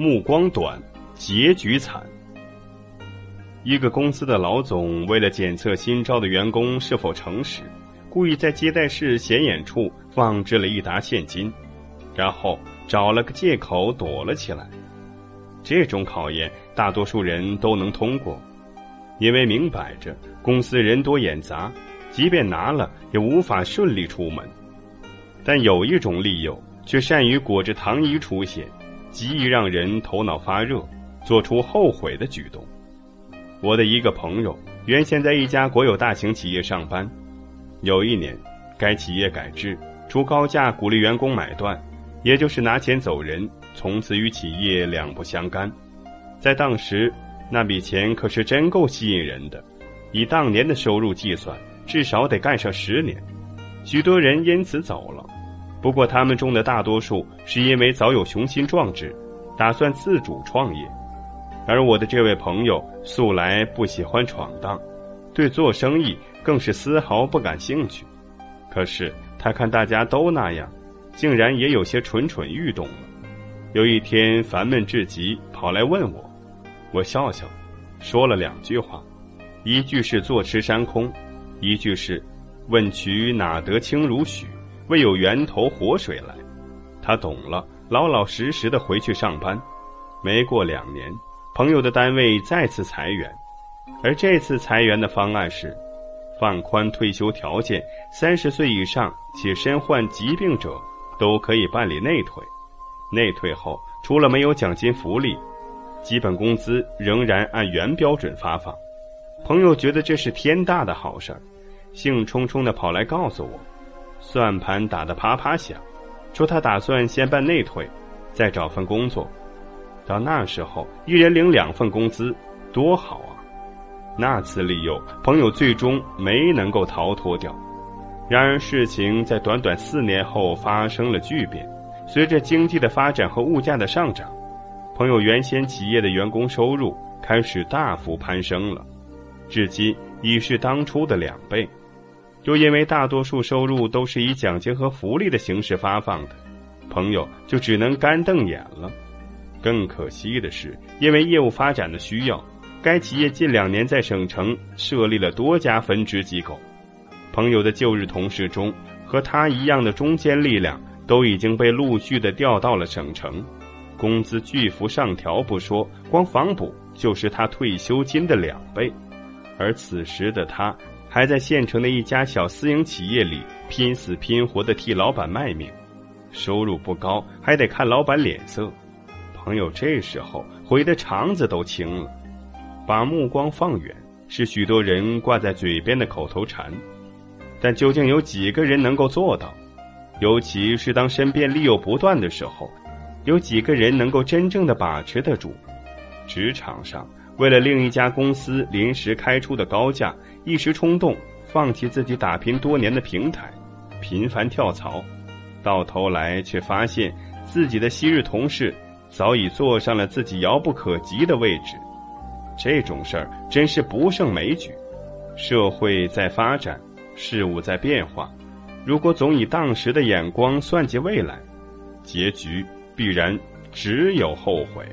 目光短，结局惨。一个公司的老总为了检测新招的员工是否诚实，故意在接待室显眼处放置了一沓现金，然后找了个借口躲了起来。这种考验大多数人都能通过，因为明摆着公司人多眼杂，即便拿了也无法顺利出门。但有一种利诱却善于裹着糖衣出现，极易让人头脑发热，做出后悔的举动。我的一个朋友原先在一家国有大型企业上班，有一年，该企业改制，出高价鼓励员工买断，也就是拿钱走人，从此与企业两不相干。在当时，那笔钱可是真够吸引人的，以当年的收入计算，至少得干上十年。许多人因此走了，不过他们中的大多数是因为早有雄心壮志，打算自主创业。而我的这位朋友素来不喜欢闯荡，对做生意更是丝毫不感兴趣。可是他看大家都那样，竟然也有些蠢蠢欲动了。有一天烦闷至极，跑来问我，我笑笑，说了两句话，一句是坐吃山空，一句是问渠哪得清如许，为有源头活水来。他懂了，老老实实的回去上班。没过两年。朋友的单位再次裁员，而这次裁员的方案是放宽退休条件，三十岁以上且身患疾病者都可以办理内退。内退后，除了没有奖金福利，基本工资仍然按原标准发放。朋友觉得这是天大的好事儿，兴冲冲的跑来告诉我，算盘打得啪啪响，说他打算先办内退，再找份工作。到那时候，一人领两份工资，多好啊！那次利诱，朋友最终没能够逃脱掉。然而，事情在短短四年后发生了巨变。随着经济的发展和物价的上涨，朋友原先企业的员工收入开始大幅攀升了，至今已是当初的两倍。又因为大多数收入都是以奖金和福利的形式发放的，朋友就只能干瞪眼了。更可惜的是，因为业务发展的需要，该企业近两年在省城设立了多家分支机构。朋友的旧日同事中，和他一样的中坚力量都已经被陆续的调到了省城，工资巨幅上调不说，光房补就是他退休金的两倍。而此时的他，还在县城的一家小私营企业里拼死拼活的替老板卖命，收入不高，还得看老板脸色。朋友这时候悔得肠子都青了，把目光放远是许多人挂在嘴边的口头禅，但究竟有几个人能够做到？尤其是当身边利诱不断的时候，有几个人能够真正的把持得住？职场上，为了另一家公司临时开出的高价，一时冲动放弃自己打拼多年的平台，频繁跳槽，到头来却发现自己的昔日同事。早已坐上了自己遥不可及的位置，这种事儿真是不胜枚举。社会在发展，事物在变化，如果总以当时的眼光算计未来，结局必然只有后悔。